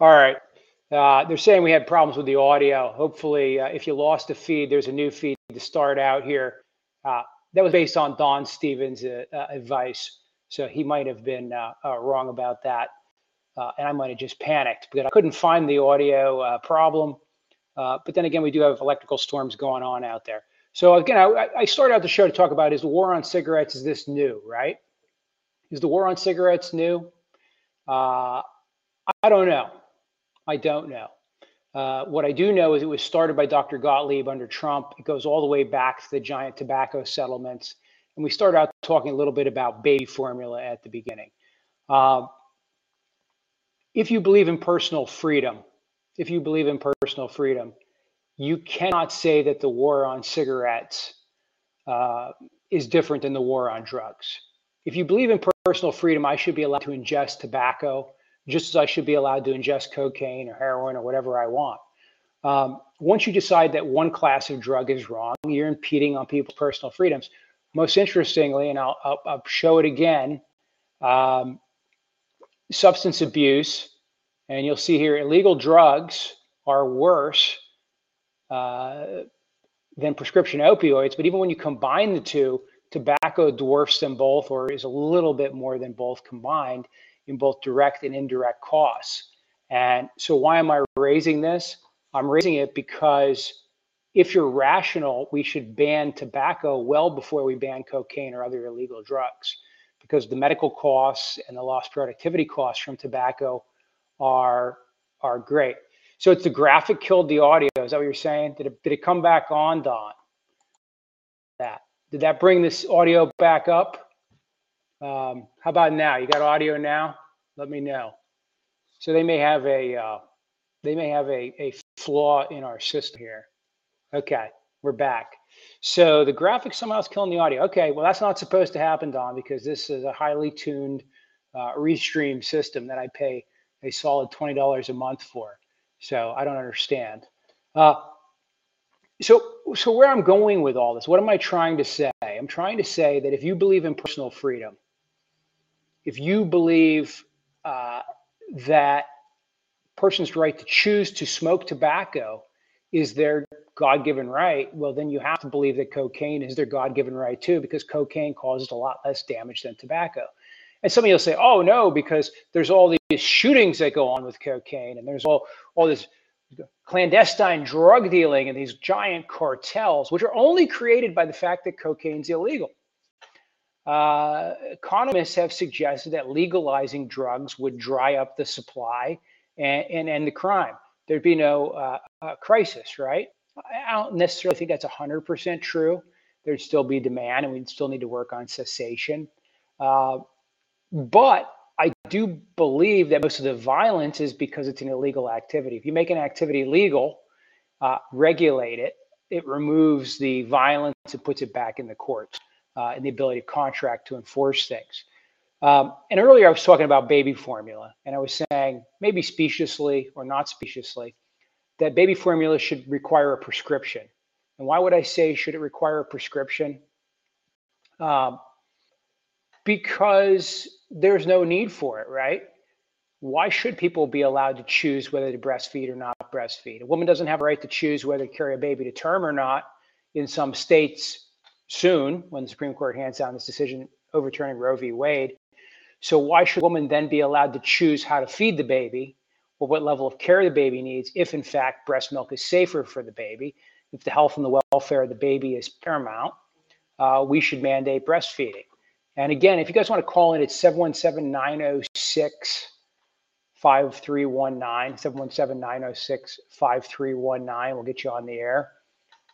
All right. Uh, they're saying we had problems with the audio. Hopefully, uh, if you lost a feed, there's a new feed to start out here. Uh, that was based on Don Stevens' uh, uh, advice. So he might have been uh, wrong about that. and I might have just panicked because I couldn't find the audio problem. but then again, we do have electrical storms going on out there. So again, I, I started out the show to talk about is the war on cigarettes, is this new, right? Is the war on cigarettes new? I don't know. I don't know. Uh, what I do know is it was started by Dr. Gottlieb under Trump. It goes all the way back to the giant tobacco settlements. And we start out talking a little bit about baby formula at the beginning. Uh, if you believe in personal freedom, if you believe in personal freedom, you cannot say that the war on cigarettes uh, is different than the war on drugs. If you believe in personal freedom, I should be allowed to ingest tobacco just as I should be allowed to ingest cocaine or heroin or whatever I want. Um, once you decide that one class of drug is wrong, you're impeding on people's personal freedoms. Most interestingly, and I'll, I'll, I'll show it again, um, substance abuse, and you'll see here illegal drugs are worse uh, than prescription opioids. But even when you combine the two, tobacco dwarfs them both or is a little bit more than both combined in both direct and indirect costs. And so, why am I raising this? I'm raising it because if you're rational, we should ban tobacco well before we ban cocaine or other illegal drugs because the medical costs and the lost productivity costs from tobacco are are great. So it's the graphic killed the audio. Is that what you're saying? Did it, did it come back on, Don? That did that bring this audio back up? Um, how about now? You got audio now? Let me know. So they may have a uh, they may have a, a flaw in our system here. Okay, we're back. So the graphic somehow is killing the audio. Okay, well that's not supposed to happen, Don, because this is a highly tuned uh, restream system that I pay a solid twenty dollars a month for. So I don't understand. Uh, so so where I'm going with all this, what am I trying to say? I'm trying to say that if you believe in personal freedom, if you believe uh, that person's right to choose to smoke tobacco is their God-given right, well, then you have to believe that cocaine is their God-given right too, because cocaine causes a lot less damage than tobacco. And some of you'll say, "Oh no," because there's all these shootings that go on with cocaine, and there's all all this clandestine drug dealing and these giant cartels, which are only created by the fact that cocaine's illegal. Uh, economists have suggested that legalizing drugs would dry up the supply and, and the crime. There'd be no uh, uh, crisis, right? I don't necessarily think that's 100% true. There'd still be demand, and we'd still need to work on cessation. Uh, but I do believe that most of the violence is because it's an illegal activity. If you make an activity legal, uh, regulate it, it removes the violence and puts it back in the courts uh, and the ability to contract to enforce things. Um, and earlier I was talking about baby formula, and I was saying, maybe speciously or not speciously, that baby formula should require a prescription. And why would I say should it require a prescription? Um, because there's no need for it, right? Why should people be allowed to choose whether to breastfeed or not breastfeed? A woman doesn't have a right to choose whether to carry a baby to term or not. In some states, soon when the Supreme Court hands down this decision overturning Roe v. Wade. So why should a woman then be allowed to choose how to feed the baby or what level of care the baby needs if in fact breast milk is safer for the baby, if the health and the welfare of the baby is paramount, uh, we should mandate breastfeeding. And again, if you guys want to call in, it's 717 906 5319, 717 906 5319. We'll get you on the air.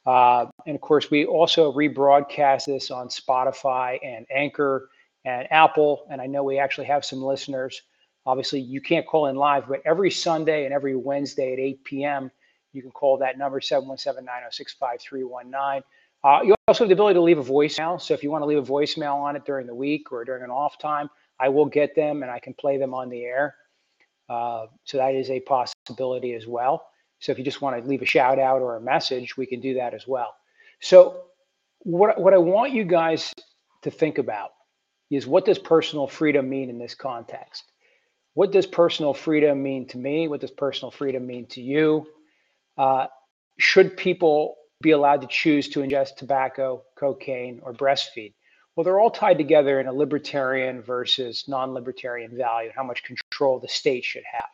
Uh, and of course, we also rebroadcast this on Spotify and Anchor and Apple. And I know we actually have some listeners. Obviously, you can't call in live, but every Sunday and every Wednesday at 8 p.m., you can call that number 717 906 5319. Uh, you also have the ability to leave a voicemail. So if you want to leave a voicemail on it during the week or during an off time, I will get them and I can play them on the air. Uh, so that is a possibility as well. So if you just want to leave a shout out or a message, we can do that as well. So what, what I want you guys to think about is what does personal freedom mean in this context? what does personal freedom mean to me? What does personal freedom mean to you? Uh, should people be allowed to choose to ingest tobacco, cocaine, or breastfeed? Well, they're all tied together in a libertarian versus non libertarian value, how much control the state should have.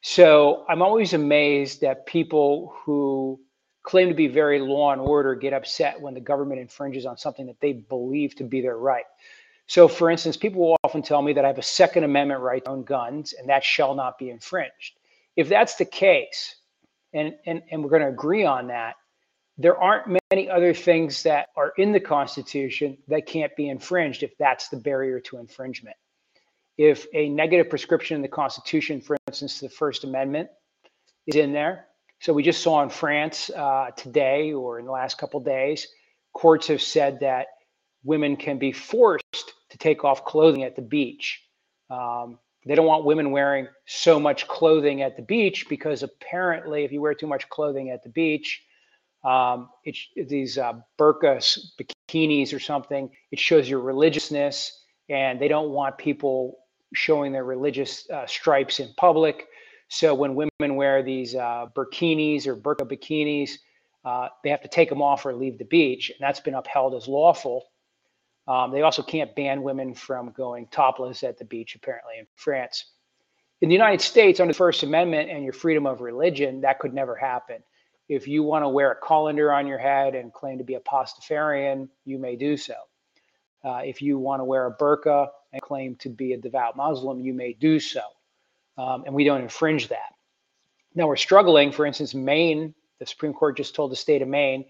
So I'm always amazed that people who claim to be very law and order get upset when the government infringes on something that they believe to be their right. So, for instance, people will often tell me that I have a Second Amendment right to own guns and that shall not be infringed. If that's the case, and, and, and we're going to agree on that, there aren't many other things that are in the Constitution that can't be infringed if that's the barrier to infringement. If a negative prescription in the Constitution, for instance, the First Amendment, is in there, so we just saw in France uh, today or in the last couple days, courts have said that women can be forced to take off clothing at the beach. Um, they don't want women wearing so much clothing at the beach because apparently, if you wear too much clothing at the beach, um, these uh, burqas, bikinis, or something. It shows your religiousness, and they don't want people showing their religious uh, stripes in public. So when women wear these uh, burkinis or burqa bikinis, uh, they have to take them off or leave the beach, and that's been upheld as lawful. Um, they also can't ban women from going topless at the beach, apparently in France. In the United States, under the First Amendment and your freedom of religion, that could never happen. If you want to wear a colander on your head and claim to be a Pastafarian, you may do so. Uh, if you want to wear a burqa and claim to be a devout Muslim, you may do so. Um, and we don't infringe that. Now we're struggling, for instance, Maine, the Supreme Court just told the state of Maine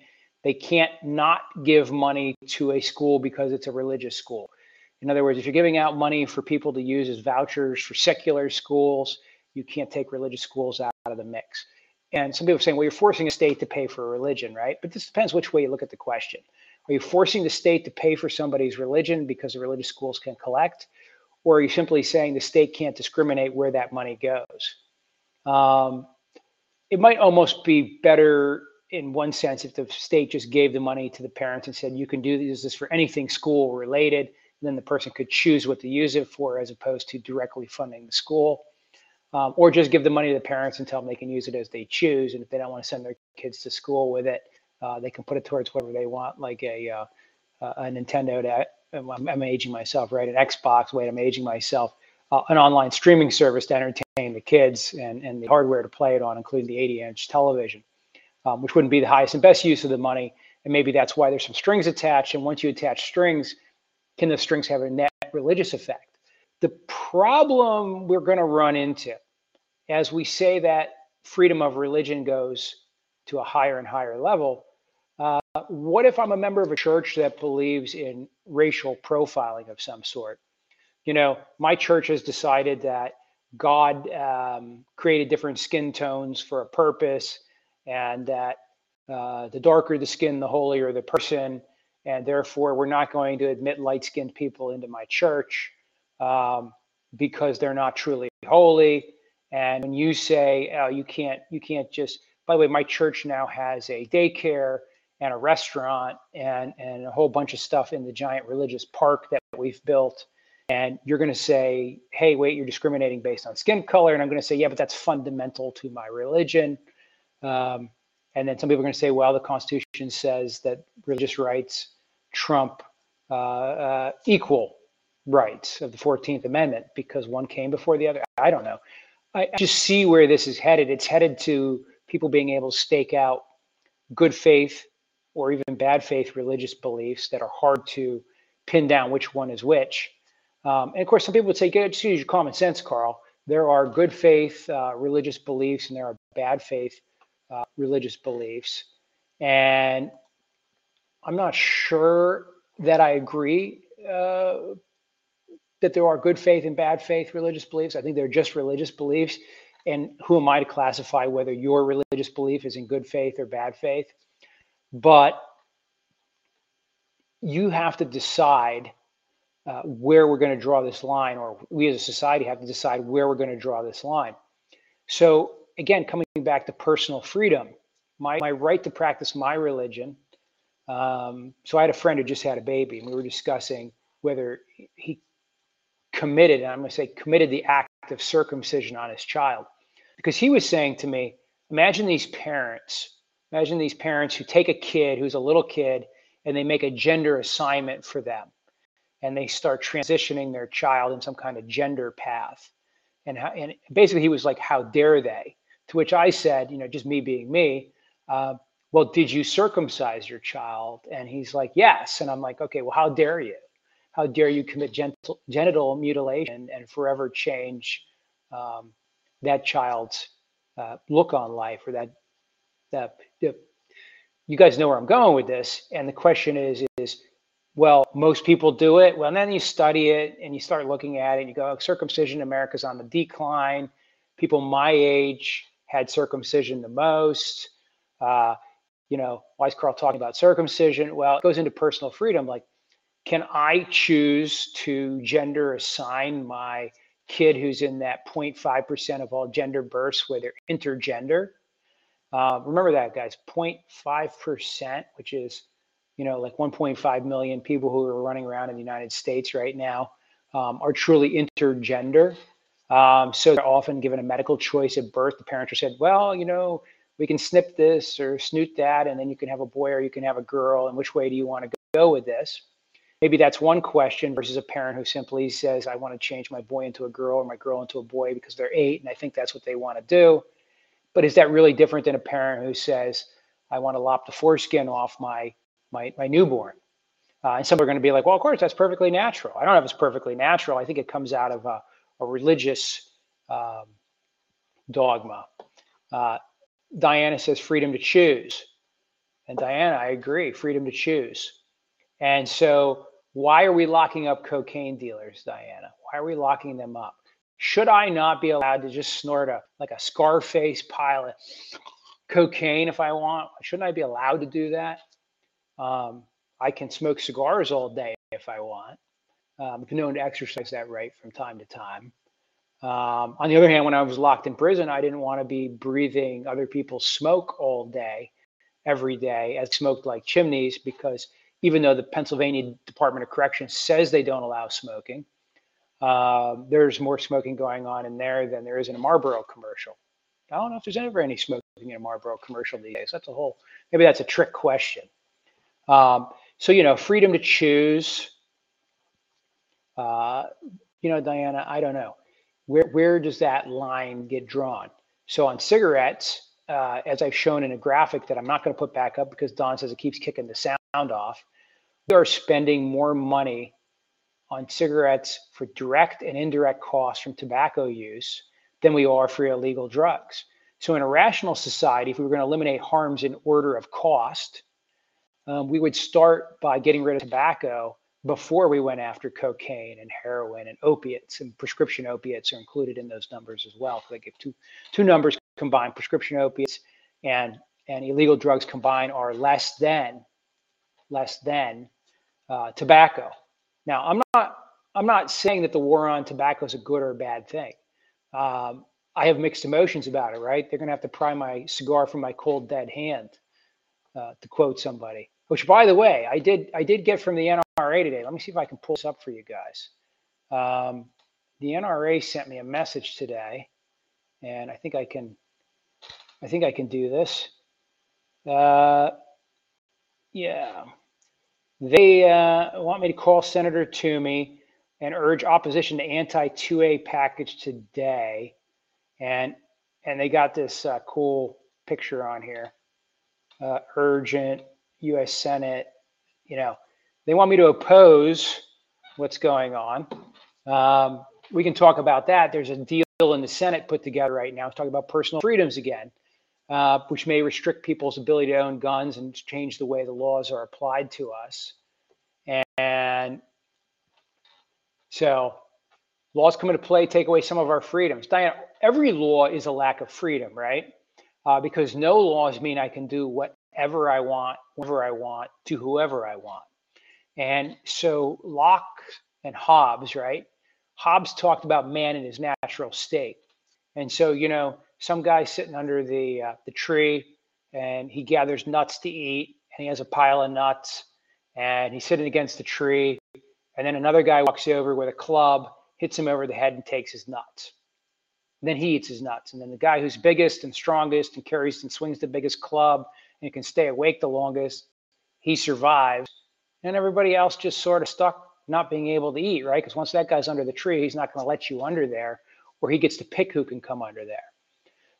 they can't not give money to a school because it's a religious school. In other words, if you're giving out money for people to use as vouchers for secular schools, you can't take religious schools out of the mix. And some people are saying, well, you're forcing a state to pay for a religion, right? But this depends which way you look at the question. Are you forcing the state to pay for somebody's religion because the religious schools can collect? Or are you simply saying the state can't discriminate where that money goes? Um, it might almost be better in one sense if the state just gave the money to the parents and said, you can do this for anything school related. Then the person could choose what to use it for as opposed to directly funding the school um, or just give the money to the parents and tell them they can use it as they choose. And if they don't want to send their kids to school with it, uh, they can put it towards whatever they want, like a uh, a Nintendo. To, I'm, I'm, aging myself, right? An Xbox. Wait, I'm aging myself. Uh, an online streaming service to entertain the kids and, and the hardware to play it on, including the 80 inch television, um, which wouldn't be the highest and best use of the money. And maybe that's why there's some strings attached. And once you attach strings, can the strings have a net religious effect? The problem we're going to run into as we say that freedom of religion goes to a higher and higher level, uh, what if I'm a member of a church that believes in racial profiling of some sort? You know, my church has decided that God um, created different skin tones for a purpose, and that uh, the darker the skin, the holier the person, and therefore we're not going to admit light skinned people into my church um, because they're not truly holy. And when you say oh, you can't, you can't just. By the way, my church now has a daycare and a restaurant and and a whole bunch of stuff in the giant religious park that we've built. And you're going to say, hey, wait, you're discriminating based on skin color. And I'm going to say, yeah, but that's fundamental to my religion. Um, and then some people are going to say, well, the Constitution says that religious rights trump uh, uh, equal rights of the 14th Amendment because one came before the other. I don't know. I just see where this is headed. It's headed to people being able to stake out good faith or even bad faith religious beliefs that are hard to pin down which one is which. Um, and of course, some people would say, just use your common sense, Carl. There are good faith uh, religious beliefs and there are bad faith uh, religious beliefs. And I'm not sure that I agree uh, that there are good faith and bad faith religious beliefs. I think they're just religious beliefs. And who am I to classify whether your religious belief is in good faith or bad faith? But you have to decide uh, where we're going to draw this line, or we as a society have to decide where we're going to draw this line. So, again, coming back to personal freedom, my, my right to practice my religion. Um, so, I had a friend who just had a baby, and we were discussing whether he committed, and I'm going to say committed the act of circumcision on his child. Because he was saying to me, imagine these parents, imagine these parents who take a kid who's a little kid and they make a gender assignment for them and they start transitioning their child in some kind of gender path. And, how, and basically, he was like, How dare they? To which I said, You know, just me being me, uh, well, did you circumcise your child? And he's like, Yes. And I'm like, Okay, well, how dare you? How dare you commit genital, genital mutilation and forever change um, that child's uh, look on life or that, that, you guys know where I'm going with this. And the question is, is well, most people do it. Well, then you study it and you start looking at it and you go, circumcision in America is on the decline. People my age had circumcision the most. Uh, you know, why is Carl talking about circumcision? Well, it goes into personal freedom. Like, can I choose to gender assign my kid who's in that 0.5% of all gender births where they're intergender? Uh, remember that, guys, 0.5%, which is you know, like 1.5 million people who are running around in the United States right now um, are truly intergender. Um, so they're often given a medical choice at birth. The parents are said, well, you know, we can snip this or snoot that, and then you can have a boy or you can have a girl. And which way do you want to go with this? Maybe that's one question versus a parent who simply says, I want to change my boy into a girl or my girl into a boy because they're eight and I think that's what they want to do. But is that really different than a parent who says, I want to lop the foreskin off my my, my newborn. Uh, and some are going to be like, well, of course, that's perfectly natural. I don't know if it's perfectly natural. I think it comes out of a, a religious um, dogma. Uh, Diana says freedom to choose. And Diana, I agree, freedom to choose. And so, why are we locking up cocaine dealers, Diana? Why are we locking them up? Should I not be allowed to just snort a like a Scarface pile of cocaine if I want? Shouldn't I be allowed to do that? Um, I can smoke cigars all day if I want. Um, I've known to exercise that right from time to time. Um, on the other hand, when I was locked in prison, I didn't want to be breathing other people's smoke all day, every day, as smoked like chimneys, because even though the Pennsylvania Department of Corrections says they don't allow smoking, uh, there's more smoking going on in there than there is in a Marlboro commercial. I don't know if there's ever any smoking in a Marlboro commercial these days. That's a whole, maybe that's a trick question. Um, so, you know, freedom to choose. Uh, you know, Diana, I don't know. Where, where does that line get drawn? So on cigarettes, uh, as I've shown in a graphic that I'm not going to put back up because Don says it keeps kicking the sound off, we are spending more money on cigarettes for direct and indirect costs from tobacco use than we are for illegal drugs. So in a rational society, if we were going to eliminate harms in order of cost, um, we would start by getting rid of tobacco before we went after cocaine and heroin and opiates and prescription opiates are included in those numbers as well. So they give two two numbers combined: prescription opiates and and illegal drugs combined are less than less than uh, tobacco. Now, I'm not I'm not saying that the war on tobacco is a good or a bad thing. Um, I have mixed emotions about it. Right? They're going to have to pry my cigar from my cold dead hand, uh, to quote somebody which by the way, I did I did get from the NRA today. Let me see if I can pull this up for you guys. Um, the NRA sent me a message today, and I think I can I think I can do this. Uh, yeah, they uh, want me to call Senator Toomey and urge opposition to anti-2A package today, and and they got this uh, cool picture on here. Uh, urgent U.S. Senate, you know, they want me to oppose what's going on. Um, we can talk about that. There's a deal in the Senate put together right now. It's talking about personal freedoms again, uh, which may restrict people's ability to own guns and change the way the laws are applied to us. And so laws come into play, take away some of our freedoms. Diana, every law is a lack of freedom, right? Uh, because no laws mean I can do whatever I want, whenever I want, to whoever I want. And so Locke and Hobbes, right? Hobbes talked about man in his natural state. And so, you know, some guy sitting under the uh, the tree and he gathers nuts to eat and he has a pile of nuts and he's sitting against the tree and then another guy walks over with a club hits him over the head and takes his nuts. And then he eats his nuts. And then the guy who's biggest and strongest and carries and swings the biggest club and can stay awake the longest, he survives. And everybody else just sort of stuck not being able to eat, right? Because once that guy's under the tree, he's not going to let you under there, or he gets to pick who can come under there.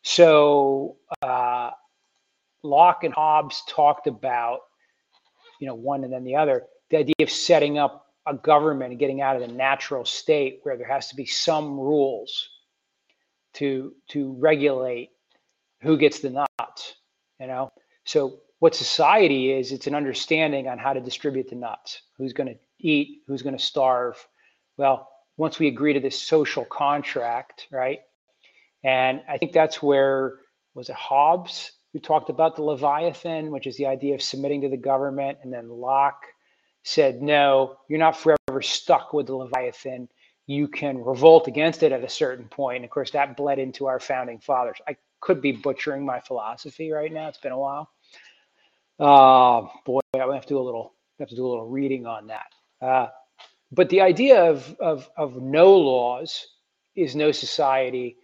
So uh, Locke and Hobbes talked about, you know, one and then the other, the idea of setting up a government and getting out of the natural state where there has to be some rules to to regulate who gets the nuts, you know. So what society is, it's an understanding on how to distribute the nuts, who's going to eat, who's going to starve. Well, once we agree to this social contract, right? And I think that's where was it Hobbes who talked about the Leviathan, which is the idea of submitting to the government, and then Locke said, no, you're not forever stuck with the Leviathan. You can revolt against it at a certain point. And of course, that bled into our founding fathers. I could be butchering my philosophy right now. It's been a while. Uh, boy, I have to do a little have to do a little reading on that. Uh, but the idea of, of, of no laws is no society,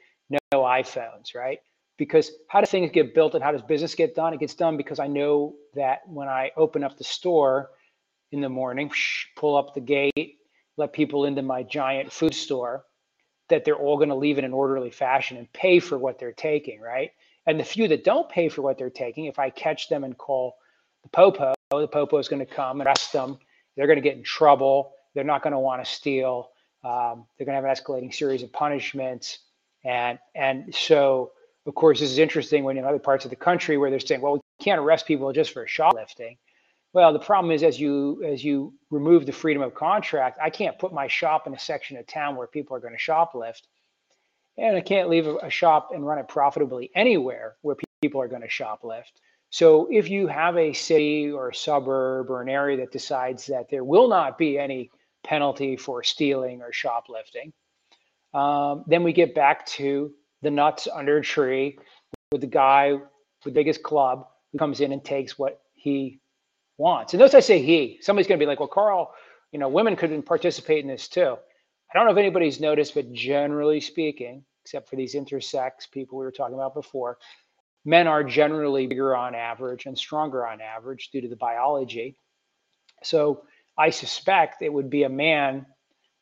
no, iPhones, right? Because how do things get built and how does business get done? It gets done because I know that when I open up the store in the morning, pull up the gate, let people into my giant food store, that they're all going to leave in an orderly fashion and pay for what they're taking, right? And the few that don't pay for what they're taking, if I catch them and call the popo, the popo is going to come and arrest them. They're going to get in trouble. They're not going to want to steal. Um, they're going to have an escalating series of punishments. And, and so, of course, this is interesting when in other parts of the country where they're saying, well, we can't arrest people just for shoplifting. Well, the problem is as you as you remove the freedom of contract, I can't put my shop in a section of town where people are going to shoplift, and I can't leave a, shop and run it profitably anywhere where people are going to shoplift. So if you have a city or a suburb or an area that decides that there will not be any penalty for stealing or shoplifting, um, then we get back to the nuts under a tree with the guy with the biggest club who comes in and takes what he wants. And notice I say he. Somebody's going to be like, well, Carl, you know, women could participate in this too. I don't know if anybody's noticed, but generally speaking, except for these intersex people we were talking about before, men are generally bigger on average and stronger on average due to the biology. So I suspect it would be a man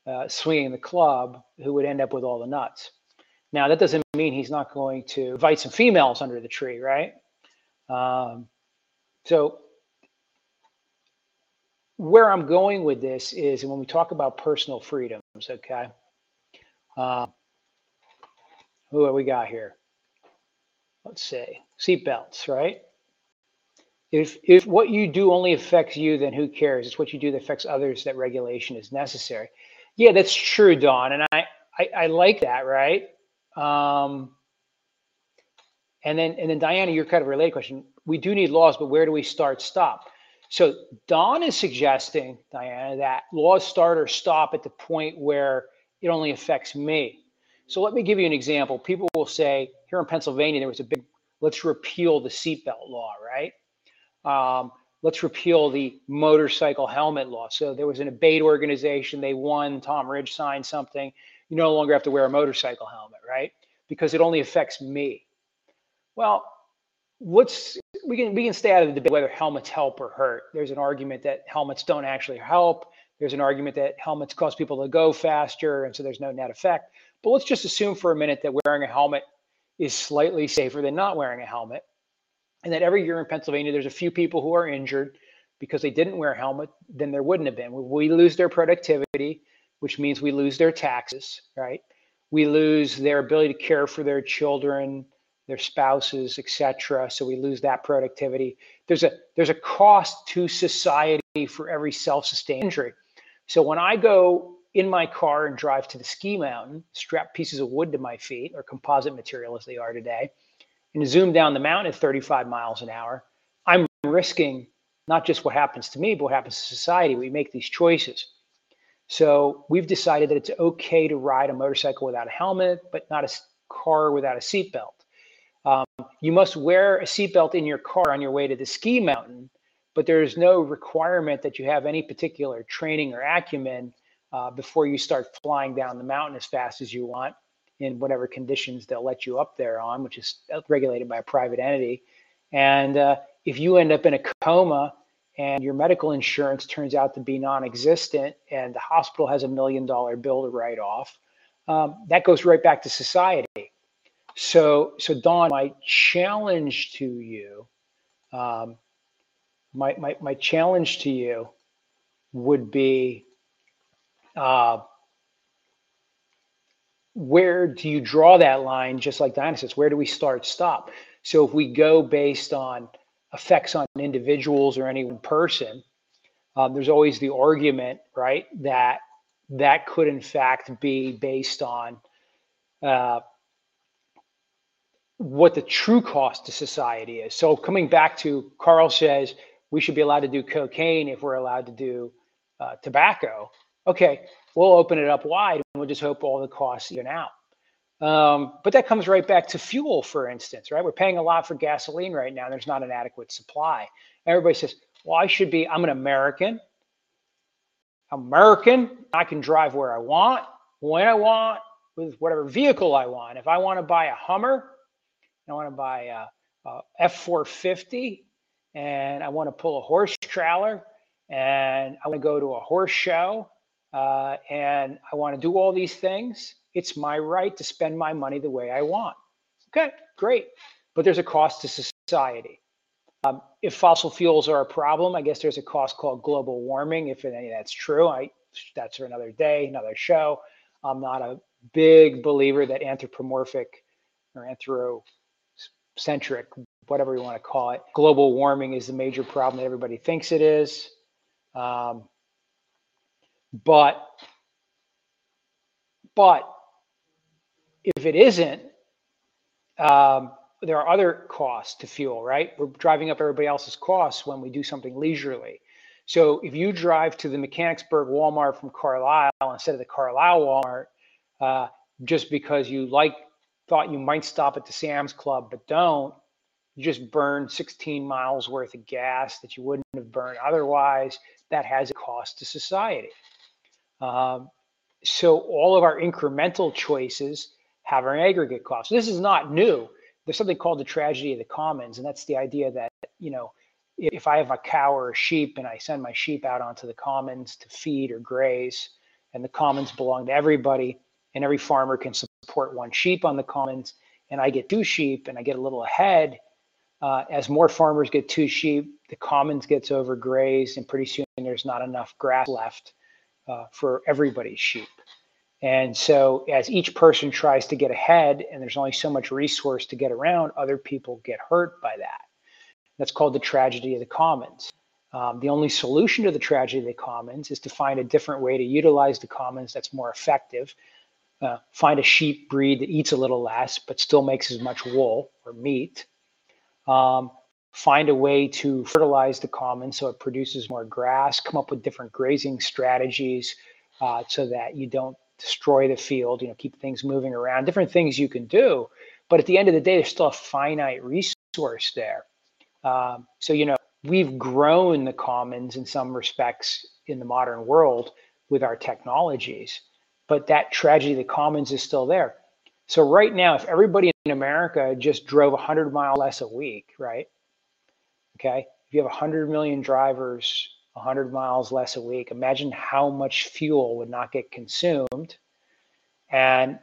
uh, swinging the club who would end up with all the nuts. Now, that doesn't mean he's not going to invite some females under the tree, right? Um, so, where I'm going with this is when we talk about personal freedoms, okay? Uh, who have we got here? let's say seatbelts, right? If if what you do only affects you, then who cares? It's what you do that affects others that regulation is necessary. Yeah, that's true, Don, and I I, I like that, right? Um, and then and then Diana, your kind of related question. We do need laws, but where do we start? Stop. So Don is suggesting, Diana, that laws start or stop at the point where it only affects me. So let me give you an example. People will say, here in Pennsylvania, there was a big, let's repeal the seatbelt law, right? Um, let's repeal the motorcycle helmet law. So there was an abate organization, they won, Tom Ridge signed something. You no longer have to wear a motorcycle helmet, right? Because it only affects me. Well, let's we can we can stay out of the debate whether helmets help or hurt. There's an argument that helmets don't actually help. There's an argument that helmets cause people to go faster, and so there's no net effect. But let's just assume for a minute that wearing a helmet is slightly safer than not wearing a helmet. And that every year in Pennsylvania, there's a few people who are injured because they didn't wear a helmet, then there wouldn't have been. We lose their productivity, which means we lose their taxes, right? We lose their ability to care for their children, their spouses, etc. So we lose that productivity. There's a there's a cost to society for every self-sustained injury. So when I go in my car and drive to the ski mountain, strap pieces of wood to my feet or composite material as they are today, and zoom down the mountain at 35 miles an hour, I'm risking not just what happens to me, but what happens to society. We make these choices. So we've decided that it's okay to ride a motorcycle without a helmet, but not a car without a seatbelt. Um, you must wear a seatbelt in your car on your way to the ski mountain, but there is no requirement that you have any particular training or acumen uh, before you start flying down the mountain as fast as you want in whatever conditions they'll let you up there on, which is regulated by a private entity. And uh, if you end up in a coma and your medical insurance turns out to be non-existent and the hospital has a million dollar bill to write off, um, that goes right back to society. So, so Don, my challenge to you, um, my, my, my challenge to you would be, uh, where do you draw that line? Just like Diana says, where do we start, stop? So if we go based on effects on individuals or any one person, um, there's always the argument, right, that that could in fact be based on uh, what the true cost to society is. So coming back to Carl says we should be allowed to do cocaine if we're allowed to do uh, tobacco. Okay, we'll open it up wide and we'll just hope all the costs even out. Um, but that comes right back to fuel, for instance, right? We're paying a lot for gasoline right now. There's not an adequate supply. Everybody says, well, I should be, I'm an American. American, I can drive where I want, when I want, with whatever vehicle I want. If I want to buy a Hummer, I want to buy a a F450 and I want to pull a horse trailer and I want to go to a horse show uh, and I want to do all these things. It's my right to spend my money the way I want. Okay, great. But there's a cost to society. Um, if fossil fuels are a problem, I guess there's a cost called global warming. If any of that's true, I that's for another day, another show. I'm not a big believer that anthropomorphic or anthrocentric, whatever you want to call it, global warming is the major problem that everybody thinks it is. Um, but but if it isn't, um, there are other costs to fuel, right? We're driving up everybody else's costs when we do something leisurely. So if you drive to the Mechanicsburg Walmart from Carlisle instead of the Carlisle Walmart, uh, just because you like thought you might stop at the Sam's Club but don't, you just burn 16 miles worth of gas that you wouldn't have burned otherwise. That has a cost to society. Um, so all of our incremental choices have an aggregate cost. This is not new. There's something called the tragedy of the commons, and that's the idea that you know if I have a cow or a sheep and I send my sheep out onto the commons to feed or graze, and the commons belong to everybody, and every farmer can support one sheep on the commons, and I get two sheep and I get a little ahead. Uh, as more farmers get two sheep, the commons gets overgrazed, and pretty soon there's not enough grass left uh, for everybody's sheep. And so, as each person tries to get ahead, and there's only so much resource to get around, other people get hurt by that. That's called the tragedy of the commons. Um, the only solution to the tragedy of the commons is to find a different way to utilize the commons that's more effective. Uh, find a sheep breed that eats a little less, but still makes as much wool or meat. Um, find a way to fertilize the commons so it produces more grass, come up with different grazing strategies uh, so that you don't destroy the field, you know, keep things moving around, different things you can do. But at the end of the day, there's still a finite resource there. Um, so, you know, we've grown the commons in some respects in the modern world with our technologies, but that tragedy of the commons is still there. So right now, if everybody in America just drove 100 miles less a week, right? Okay. If you have 100 million drivers 100 miles less a week, imagine how much fuel would not get consumed. And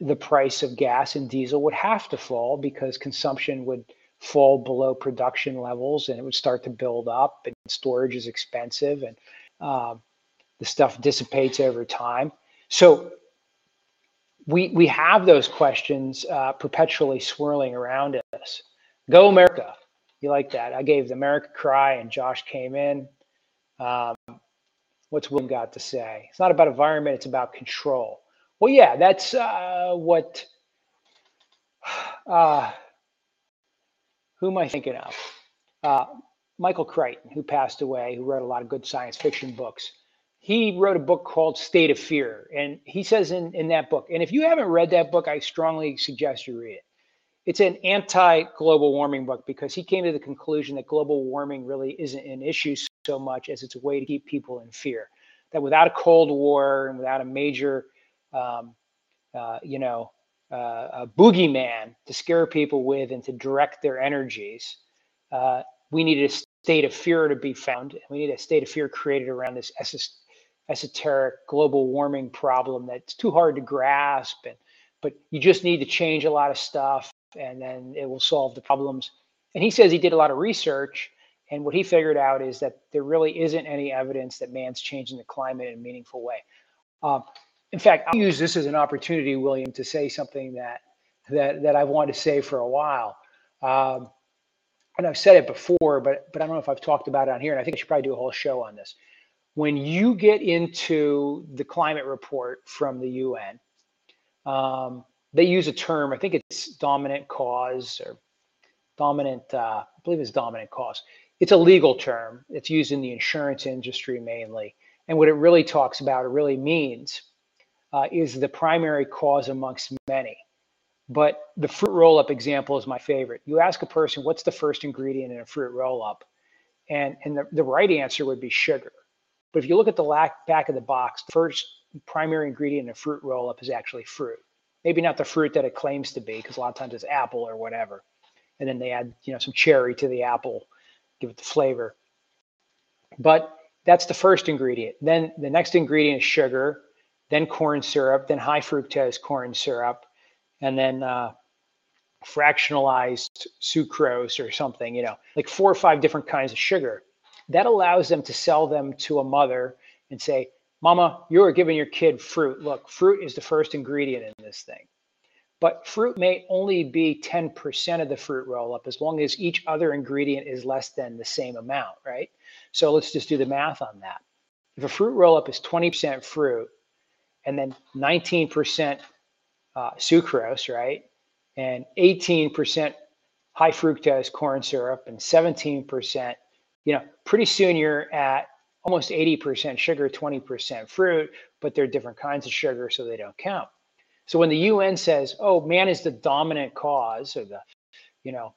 the price of gas and diesel would have to fall because consumption would fall below production levels and it would start to build up and storage is expensive and uh, the stuff dissipates over time. So we, we have those questions uh, perpetually swirling around us. Go America. You like that? I gave the America cry, and Josh came in. Um, what's William got to say? It's not about environment; it's about control. Well, yeah, that's uh, what. Uh, who am I thinking of? Uh, Michael Crichton, who passed away, who wrote a lot of good science fiction books. He wrote a book called State of Fear, and he says in in that book, and if you haven't read that book, I strongly suggest you read it it's an anti-global warming book because he came to the conclusion that global warming really isn't an issue so much as it's a way to keep people in fear. that without a Cold War and without a major, um, uh, you know, uh, a boogeyman to scare people with and to direct their energies, uh, we need a state of fear to be found. We need a state of fear created around this esoteric global warming problem that's too hard to grasp. And but you just need to change a lot of stuff, and then it will solve the problems. And he says he did a lot of research, and what he figured out is that there really isn't any evidence that man's changing the climate in a meaningful way. Um, in fact, I'll use this as an opportunity, William, to say something that that that I've wanted to say for a while. Um, and I've said it before, but but I don't know if I've talked about it on here, and I think I should probably do a whole show on this. When you get into the climate report from the UN, um, they use a term. I think it's dominant cause or dominant. Uh, I believe it's dominant cause. It's a legal term. It's used in the insurance industry mainly, and what it really talks about, it really means, uh, is the primary cause amongst many. But the fruit roll up example is my favorite. You ask a person, what's the first ingredient in a fruit roll up? And, and the, the right answer would be sugar. But if you look at the back of the box, the first primary ingredient in a fruit roll up is actually fruit. Maybe not the fruit that it claims to be, because a lot of times it's apple or whatever. And then they add, you know, some cherry to the apple, give it the flavor. But that's the first ingredient. Then the next ingredient is sugar, then corn syrup, then high fructose corn syrup, and then uh, fractionalized sucrose or something, you know, like four or five different kinds of sugar. That allows them to sell them to a mother and say, Mama, you are giving your kid fruit. Look, fruit is the first ingredient in this thing. But fruit may only be 10% of the fruit roll up as long as each other ingredient is less than the same amount, right? So let's just do the math on that. If a fruit roll up is 20% fruit and then 19% uh, sucrose, right? And 18% high fructose corn syrup and 17%, you know, pretty soon you're at almost 80% sugar, 20% fruit, but they're different kinds of sugar, so they don't count. So when the UN says, "Oh, man is the dominant cause or the, you know,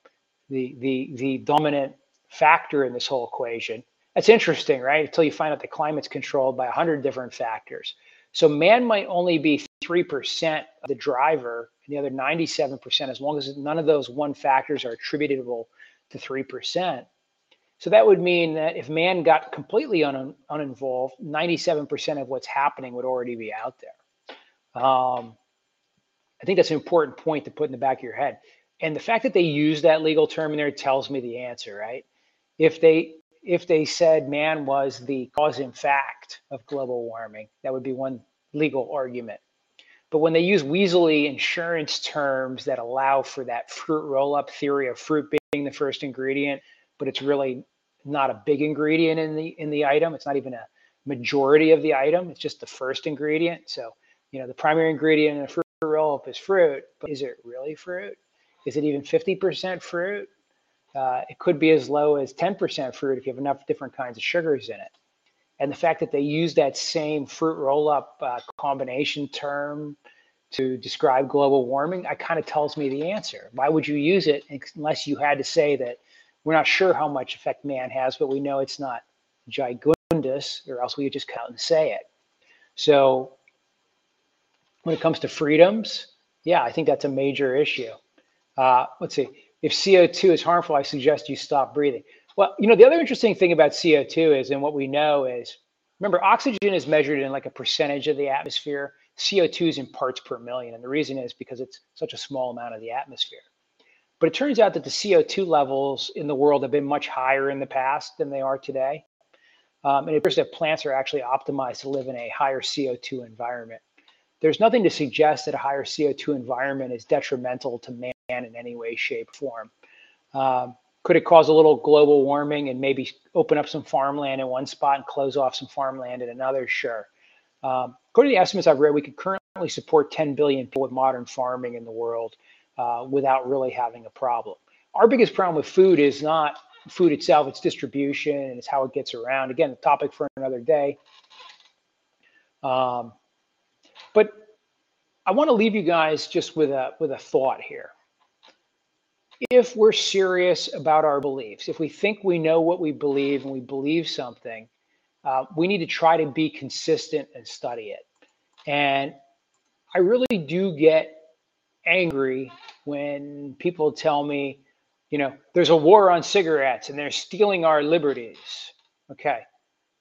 the the the dominant factor in this whole equation," that's interesting, right? Until you find out the climate's controlled by 100 different factors. So man might only be 3% of the driver and the other 97% as long as none of those one factors are attributable to 3%. So that would mean that if man got completely un- uninvolved, 97% of what's happening would already be out there. Um, I think that's an important point to put in the back of your head. And the fact that they use that legal term in there tells me the answer, right? If they if they said man was the cause in fact of global warming, that would be one legal argument. But when they use weaselly insurance terms that allow for that fruit roll up theory of fruit being the first ingredient, but it's really not a big ingredient in the in the item. It's not even a majority of the item. It's just the first ingredient. So, you know, the primary ingredient in a fruit roll up is fruit, but is it really fruit? Is it even 50% fruit? Uh, it could be as low as 10% fruit if you have enough different kinds of sugars in it. And the fact that they use that same fruit roll up uh, combination term to describe global warming, I kind of tells me the answer. Why would you use it unless you had to say that we're not sure how much effect man has, but we know it's not gigundous, or else we would just come out and say it. So when it comes to freedoms, yeah, I think that's a major issue. Uh, let's see. If CO2 is harmful, I suggest you stop breathing. Well, you know, the other interesting thing about CO2 is, and what we know is, remember, oxygen is measured in like a percentage of the atmosphere. CO2 is in parts per million. And the reason is because it's such a small amount of the atmosphere. But it turns out that the CO2 levels in the world have been much higher in the past than they are today. Um, and it appears that plants are actually optimized to live in a higher CO2 environment. There's nothing to suggest that a higher CO2 environment is detrimental to man in any way, shape, or form. Um, could it cause a little global warming and maybe open up some farmland in one spot and close off some farmland in another? Sure. Um, according to the estimates I've read, we could currently support 10 billion people with modern farming in the world uh, without really having a problem. Our biggest problem with food is not food itself, it's distribution and it's how it gets around. Again, a topic for another day. Um, but I want to leave you guys just with a with a thought here. If we're serious about our beliefs, if we think we know what we believe and we believe something, uh, we need to try to be consistent and study it. And I really do get angry when people tell me, you know, there's a war on cigarettes and they're stealing our liberties. Okay,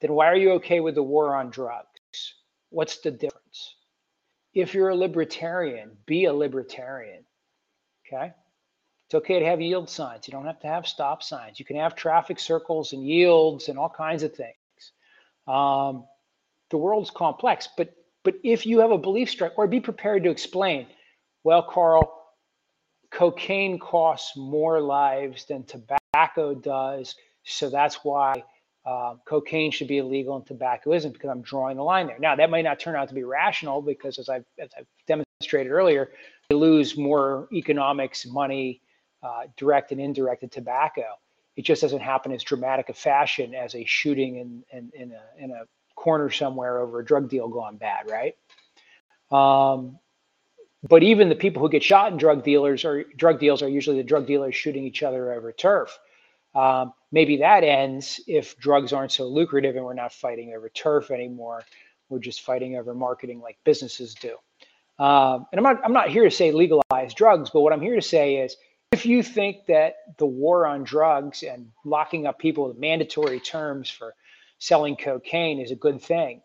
then why are you okay with the war on drugs? What's the difference? If you're a libertarian, be a libertarian. Okay, it's okay to have yield signs. You don't have to have stop signs. You can have traffic circles and yields and all kinds of things. Um, the world's complex, but but if you have a belief structure, or be prepared to explain, well, Carl, cocaine costs more lives than tobacco does, so that's why uh, cocaine should be illegal and tobacco isn't because I'm drawing the line there. Now that might not turn out to be rational because, as I've, as I've demonstrated earlier, you lose more economics, money, uh, direct and indirect to tobacco. It just doesn't happen as dramatic a fashion as a shooting in, in, in, a, in a corner somewhere over a drug deal gone bad, right? Um, but even the people who get shot in drug dealers or drug deals are usually the drug dealers shooting each other over turf. Um, maybe that ends if drugs aren't so lucrative and we're not fighting over turf anymore. We're just fighting over marketing like businesses do. Um, and I'm not, I'm not here to say legalize drugs, but what I'm here to say is if you think that the war on drugs and locking up people with mandatory terms for selling cocaine is a good thing,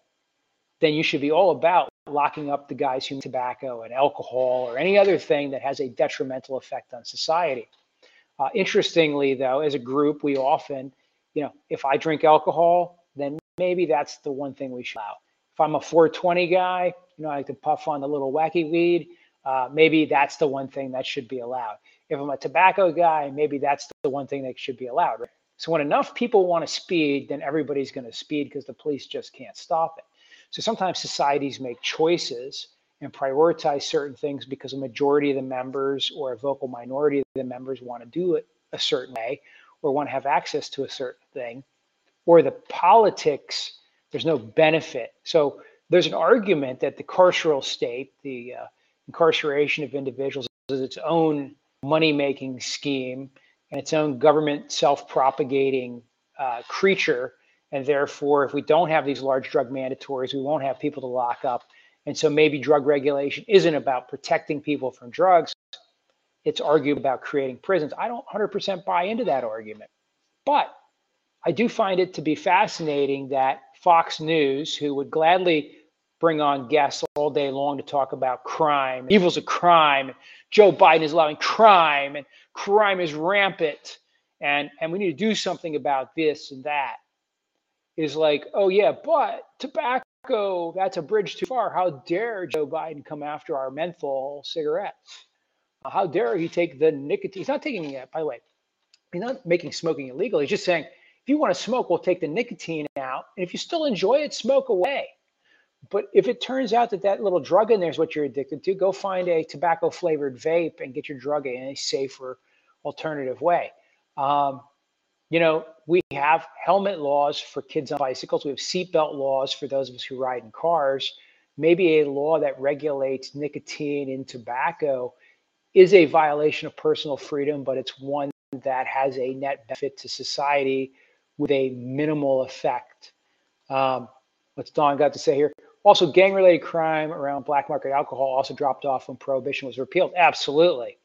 then you should be all about locking up the guys who tobacco and alcohol or any other thing that has a detrimental effect on society. Uh, interestingly, though, as a group, we often, you know, if I drink alcohol, then maybe that's the one thing we should allow. If I'm a 420 guy, you know, I like to puff on the little wacky weed, uh, maybe that's the one thing that should be allowed. If I'm a tobacco guy, maybe that's the one thing that should be allowed. Right? So when enough people want to speed, then everybody's going to speed because the police just can't stop it. So sometimes societies make choices and prioritize certain things because a majority of the members or a vocal minority of the members want to do it a certain way or want to have access to a certain thing or the politics there's no benefit so there's an argument that the carceral state the uh, incarceration of individuals is its own money making scheme and its own government self propagating uh, creature. And therefore, if we don't have these large drug mandatories, we won't have people to lock up. And so maybe drug regulation isn't about protecting people from drugs, it's argued about creating prisons. I don't 100% buy into that argument. But I do find it to be fascinating that Fox News, who would gladly bring on guests all day long to talk about crime, evils of crime. Joe Biden is allowing crime, and crime is rampant, and and we need to do something about this and that. Is like, oh yeah, but tobacco, that's a bridge too far. How dare Joe Biden come after our menthol cigarettes? How dare he take the nicotine? He's not taking it, by the way. He's not making smoking illegal. He's just saying, if you want to smoke, we'll take the nicotine out. And if you still enjoy it, smoke away. But if it turns out that that little drug in there is what you're addicted to, go find a tobacco flavored vape and get your drug in a safer alternative way. Um, you know, we have helmet laws for kids on bicycles. We have seatbelt laws for those of us who ride in cars. Maybe a law that regulates nicotine in tobacco is a violation of personal freedom, but it's one that has a net benefit to society with a minimal effect. Um, what's Don got to say here? Also, gang related crime around black market alcohol also dropped off when prohibition was repealed. Absolutely.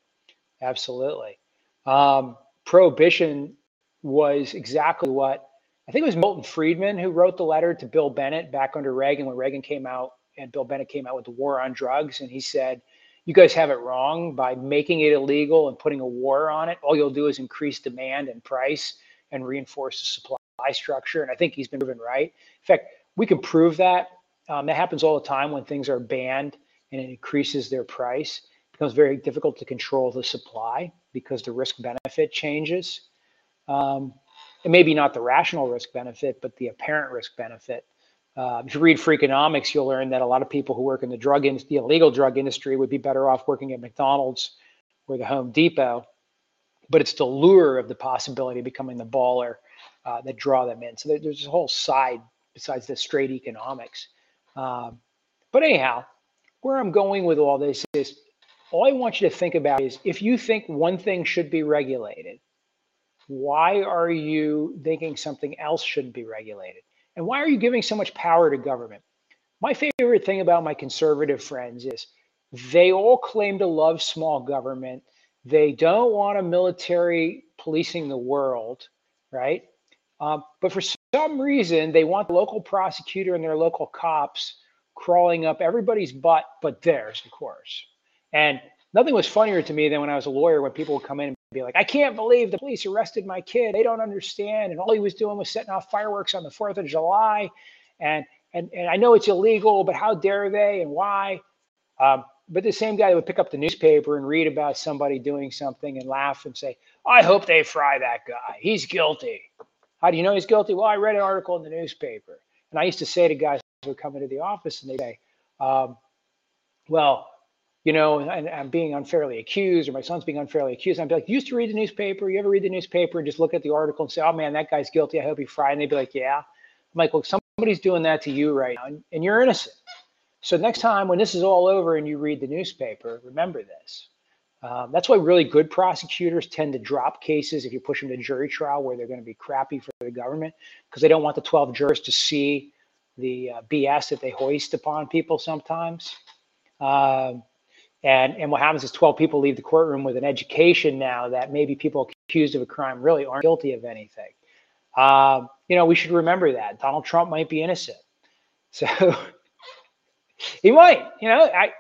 Absolutely. Um, prohibition was exactly what I think it was Milton Friedman who wrote the letter to Bill Bennett back under Reagan when Reagan came out and Bill Bennett came out with the war on drugs. And he said, You guys have it wrong by making it illegal and putting a war on it. All you'll do is increase demand and price and reinforce the supply structure. And I think he's been proven right. In fact, we can prove that um, that happens all the time when things are banned and it increases their price. It becomes very difficult to control the supply because the risk benefit changes. Um, and maybe not the rational risk benefit, but the apparent risk benefit. Uh, if you read Freakonomics, you'll learn that a lot of people who work in the drug in, the illegal drug industry would be better off working at McDonald's or the Home Depot. But it's the lure of the possibility of becoming the baller uh, that draw them in. So there, there's a whole side besides the straight economics. Um, but anyhow, where I'm going with all this is all I want you to think about is if you think one thing should be regulated, why are you thinking something else shouldn't be regulated? And why are you giving so much power to government? My favorite thing about my conservative friends is they all claim to love small government. They don't want a military policing the world, right? Um, but for some reason, they want the local prosecutor and their local cops crawling up everybody's butt but theirs, of course. And nothing was funnier to me than when I was a lawyer when people would come in be like, I can't believe the police arrested my kid. They don't understand. And all he was doing was setting off fireworks on the 4th of July. And, and, and I know it's illegal, but how dare they and why? Um, but the same guy would pick up the newspaper and read about somebody doing something and laugh and say, I hope they fry that guy. He's guilty. How do you know he's guilty? Well, I read an article in the newspaper. And I used to say to guys who would come into the office and they'd say, um, well, you know, and I'm being unfairly accused, or my son's being unfairly accused. I'd be like, you used to read the newspaper. You ever read the newspaper and just look at the article and say, oh man, that guy's guilty. I hope he fried. And they'd be like, yeah. I'm like, look, somebody's doing that to you right now, and, you're innocent. So next time when this is all over and you read the newspaper, remember this. Um, that's why really good prosecutors tend to drop cases if you push them to jury trial where they're going to be crappy for the government because they don't want the 12 jurors to see the uh, BS that they hoist upon people sometimes. Um, and, and what happens is 12 people leave the courtroom with an education now that maybe people accused of a crime really aren't guilty of anything. Um, you know, we should remember that Donald Trump might be innocent. So he might, you know, I,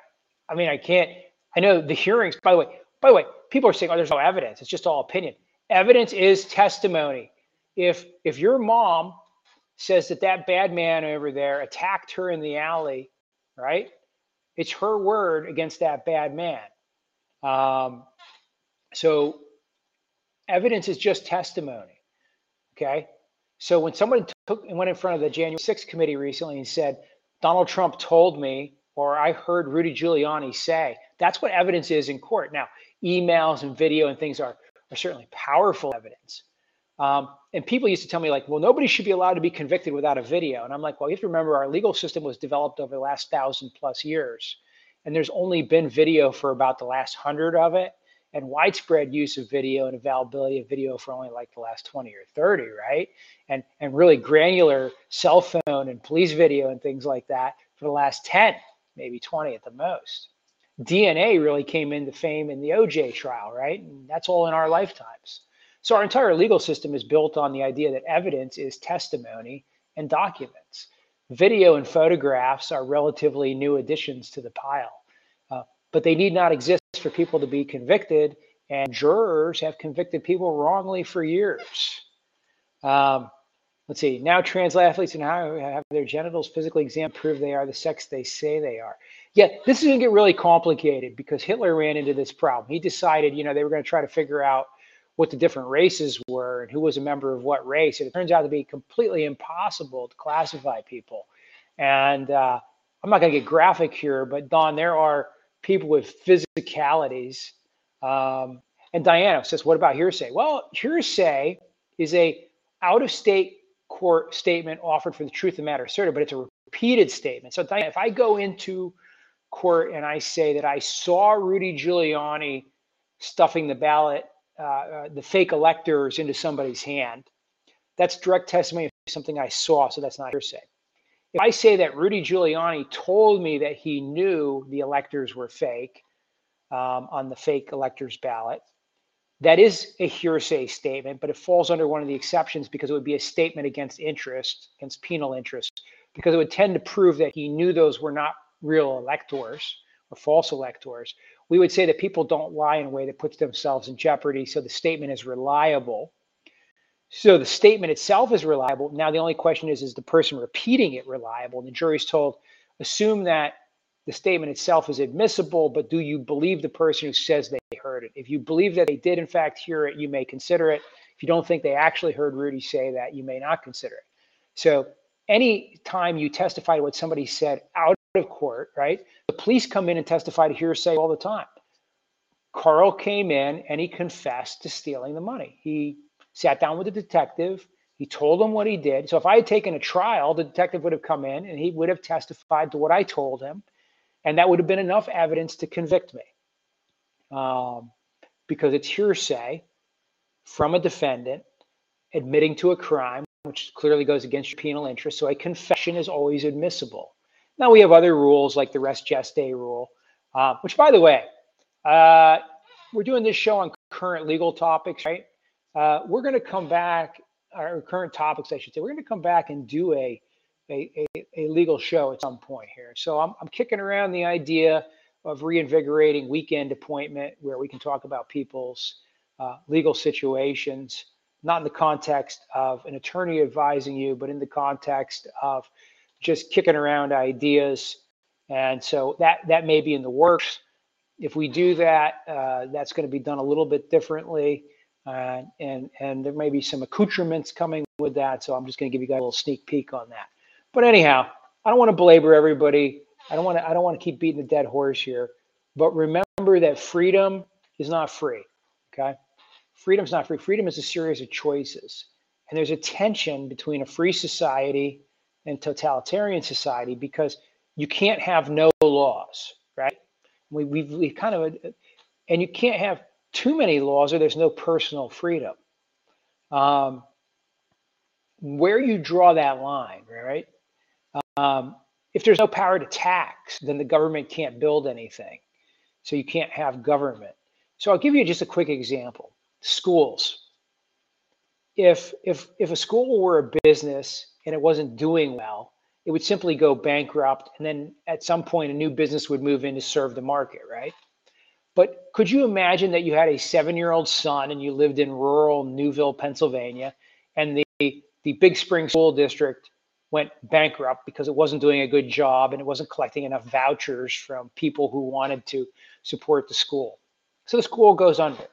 I mean, I can't, I know the hearings, by the way, by the way, people are saying, oh, there's no evidence. It's just all opinion. Evidence is testimony. If, if your mom says that that bad man over there attacked her in the alley, right? It's her word against that bad man. Um, so evidence is just testimony. Okay. So when someone took and went in front of the January 6th committee recently and said, Donald Trump told me, or I heard Rudy Giuliani say, that's what evidence is in court. Now, emails and video and things are, are certainly powerful evidence. Um, and people used to tell me like, well, nobody should be allowed to be convicted without a video. And I'm like, well, you have to remember our legal system was developed over the last thousand plus years. And there's only been video for about the last hundred of it and widespread use of video and availability of video for only like the last 20 or 30, right? And, and really granular cell phone and police video and things like that for the last 10, maybe 20 at the most. DNA really came into fame in the OJ trial, right? And that's all in our lifetimes. So our entire legal system is built on the idea that evidence is testimony and documents. Video and photographs are relatively new additions to the pile, uh, but they need not exist for people to be convicted. And jurors have convicted people wrongly for years. Um, let's see. Now, trans athletes and how have their genitals physically examined prove they are the sex they say they are. Yeah, this is going to get really complicated because Hitler ran into this problem. He decided, you know, they were going to try to figure out what the different races were and who was a member of what race. And it turns out to be completely impossible to classify people. And uh, I'm not going to get graphic here, but Don, there are people with physicalities. Um, and Diana says, "What about hearsay?" Well, hearsay is a out-of-state court statement offered for the truth of the matter asserted, but it's a repeated statement. So Diana, if I go into court and I say that I saw Rudy Giuliani stuffing the ballot uh, uh, the fake electors into somebody's hand. That's direct testimony of something I saw, so that's not hearsay. If I say that Rudy Giuliani told me that he knew the electors were fake um, on the fake electors ballot, that is a hearsay statement, but it falls under one of the exceptions because it would be a statement against interest, against penal interest, because it would tend to prove that he knew those were not real electors or false electors we would say that people don't lie in a way that puts themselves in jeopardy. So the statement is reliable. So the statement itself is reliable. Now the only question is, is the person repeating it reliable? And the jury's told, assume that the statement itself is admissible, but do you believe the person who says they heard it? If you believe that they did in fact hear it, you may consider it. If you don't think they actually heard Rudy say that, you may not consider it. So any time you testify to what somebody said out of court, right? The police come in and testify to hearsay all the time. Carl came in and he confessed to stealing the money. He sat down with the detective. He told him what he did. So if I had taken a trial, the detective would have come in and he would have testified to what I told him. And that would have been enough evidence to convict me. Um, because it's hearsay from a defendant admitting to a crime which clearly goes against your penal interest. So a confession is always admissible. Now we have other rules like the res gestae rule, uh, which, by the way, uh, we're doing this show on current legal topics, right? Uh, we're going to come back, our current topics, I should say. We're going to come back and do a, a, a, a legal show at some point here. So I'm, I'm kicking around the idea of reinvigorating weekend appointment where we can talk about people's uh, legal situations, not in the context of an attorney advising you, but in the context of just kicking around ideas. And so that that may be in the works. If we do that, uh, that's going to be done a little bit differently, uh, and and there may be some accoutrements coming with that. So I'm just going to give you guys a little sneak peek on that. But anyhow, I don't want to belabor everybody. I don't want to. I don't want to keep beating the dead horse here. But remember that freedom is not free. Okay, freedom's not free. Freedom is a series of choices, and there's a tension between a free society and totalitarian society because you can't have no laws, right? We, we've, we kind of, and you can't have too many laws or there's no personal freedom. Um, where you draw that line, right? Um, if there's no power to tax, then the government can't build anything. So you can't have government. So I'll give you just a quick example. Schools. If if if a school were a business and it wasn't doing well, it would simply go bankrupt. And then at some point, a new business would move in to serve the market, right? But could you imagine that you had a seven year old son and you lived in rural Newville, Pennsylvania, and the, the Big Spring School District went bankrupt because it wasn't doing a good job and it wasn't collecting enough vouchers from people who wanted to support the school. So the school goes under.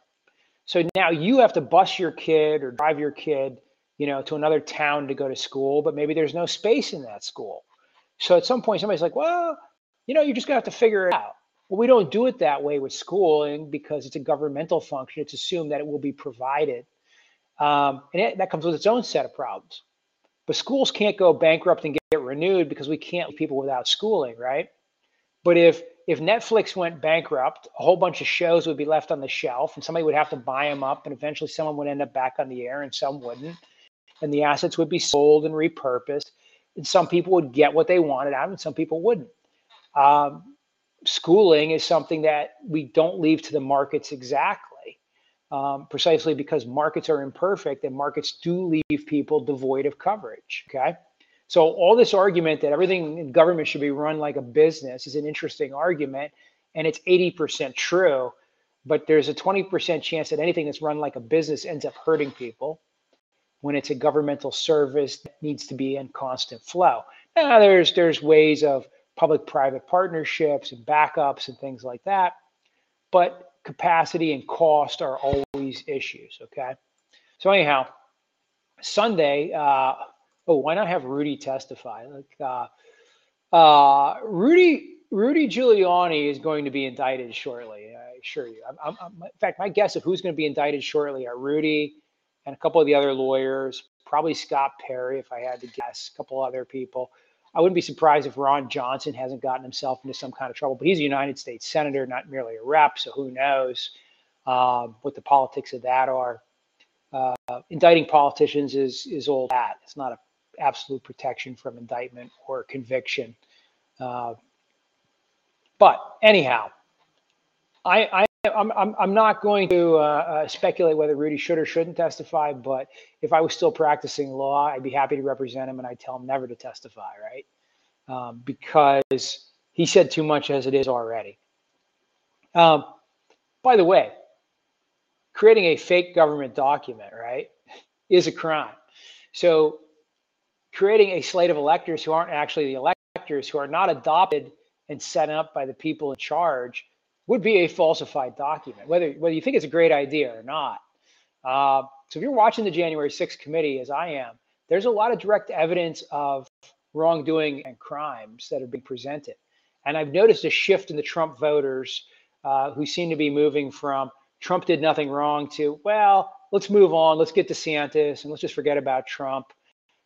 So now you have to bus your kid or drive your kid you know, to another town to go to school, but maybe there's no space in that school. So at some point, somebody's like, well, you know, you're just gonna have to figure it out. Well, we don't do it that way with schooling because it's a governmental function. It's assumed that it will be provided. Um, and it, that comes with its own set of problems. But schools can't go bankrupt and get renewed because we can't leave people without schooling, right? But if if Netflix went bankrupt, a whole bunch of shows would be left on the shelf, and somebody would have to buy them up, and eventually someone would end up back on the air, and some wouldn't and the assets would be sold and repurposed. And some people would get what they wanted out, and some people wouldn't. Um, schooling is something that we don't leave to the markets exactly, um, precisely because markets are imperfect and markets do leave people devoid of coverage. Okay. So, all this argument that everything in government should be run like a business is an interesting argument, and it's 80% true. But there's a 20% chance that anything that's run like a business ends up hurting people when it's a governmental service that needs to be in constant flow. Now there's there's ways of public-private partnerships and backups and things like that, but capacity and cost are always issues. Okay, so anyhow, Sunday. Uh, oh, why not have Rudy testify? Like uh, uh, Rudy Rudy Giuliani is going to be indicted shortly. I assure you. I'm, I'm, in fact, my guess of who's going to be indicted shortly are Rudy and a couple of the other lawyers, probably Scott Perry, if I had to guess, a couple other people. I wouldn't be surprised if Ron Johnson hasn't gotten himself into some kind of trouble, but he's a United States senator, not merely a rep, so who knows um, what the politics of that are. Uh, indicting politicians is is old hat. It's not an absolute protection from indictment or conviction. Uh, but anyhow, I I'm, I'm, I'm not going to uh, uh, speculate whether Rudy should or shouldn't testify, but if I was still practicing law, I'd be happy to represent him and I'd tell him never to testify, right? Um, because he said too much as it is already. Um, by the way, creating a fake government document, right, is a crime. So creating a slate of electors who aren't actually the electors, who are not adopted and set up by the people in charge, would be a falsified document, whether whether you think it's a great idea or not. Uh, so if you're watching the January 6th committee, as I am, there's a lot of direct evidence of wrongdoing and crimes that are being presented. And I've noticed a shift in the Trump voters uh, who seem to be moving from Trump did nothing wrong to, well, let's move on. Let's get DeSantis and let's just forget about Trump.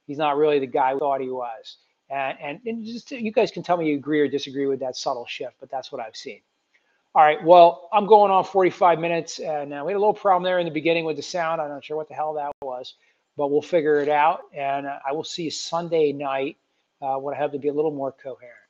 He's not really the guy we thought he was. And, and, and just you guys can tell me you agree or disagree with that subtle shift, but that's what I've seen. All right. Well, I'm going on 45 minutes, and uh, we had a little problem there in the beginning with the sound. I'm not sure what the hell that was, but we'll figure it out. And uh, I will see you Sunday night uh, when I have to be a little more coherent.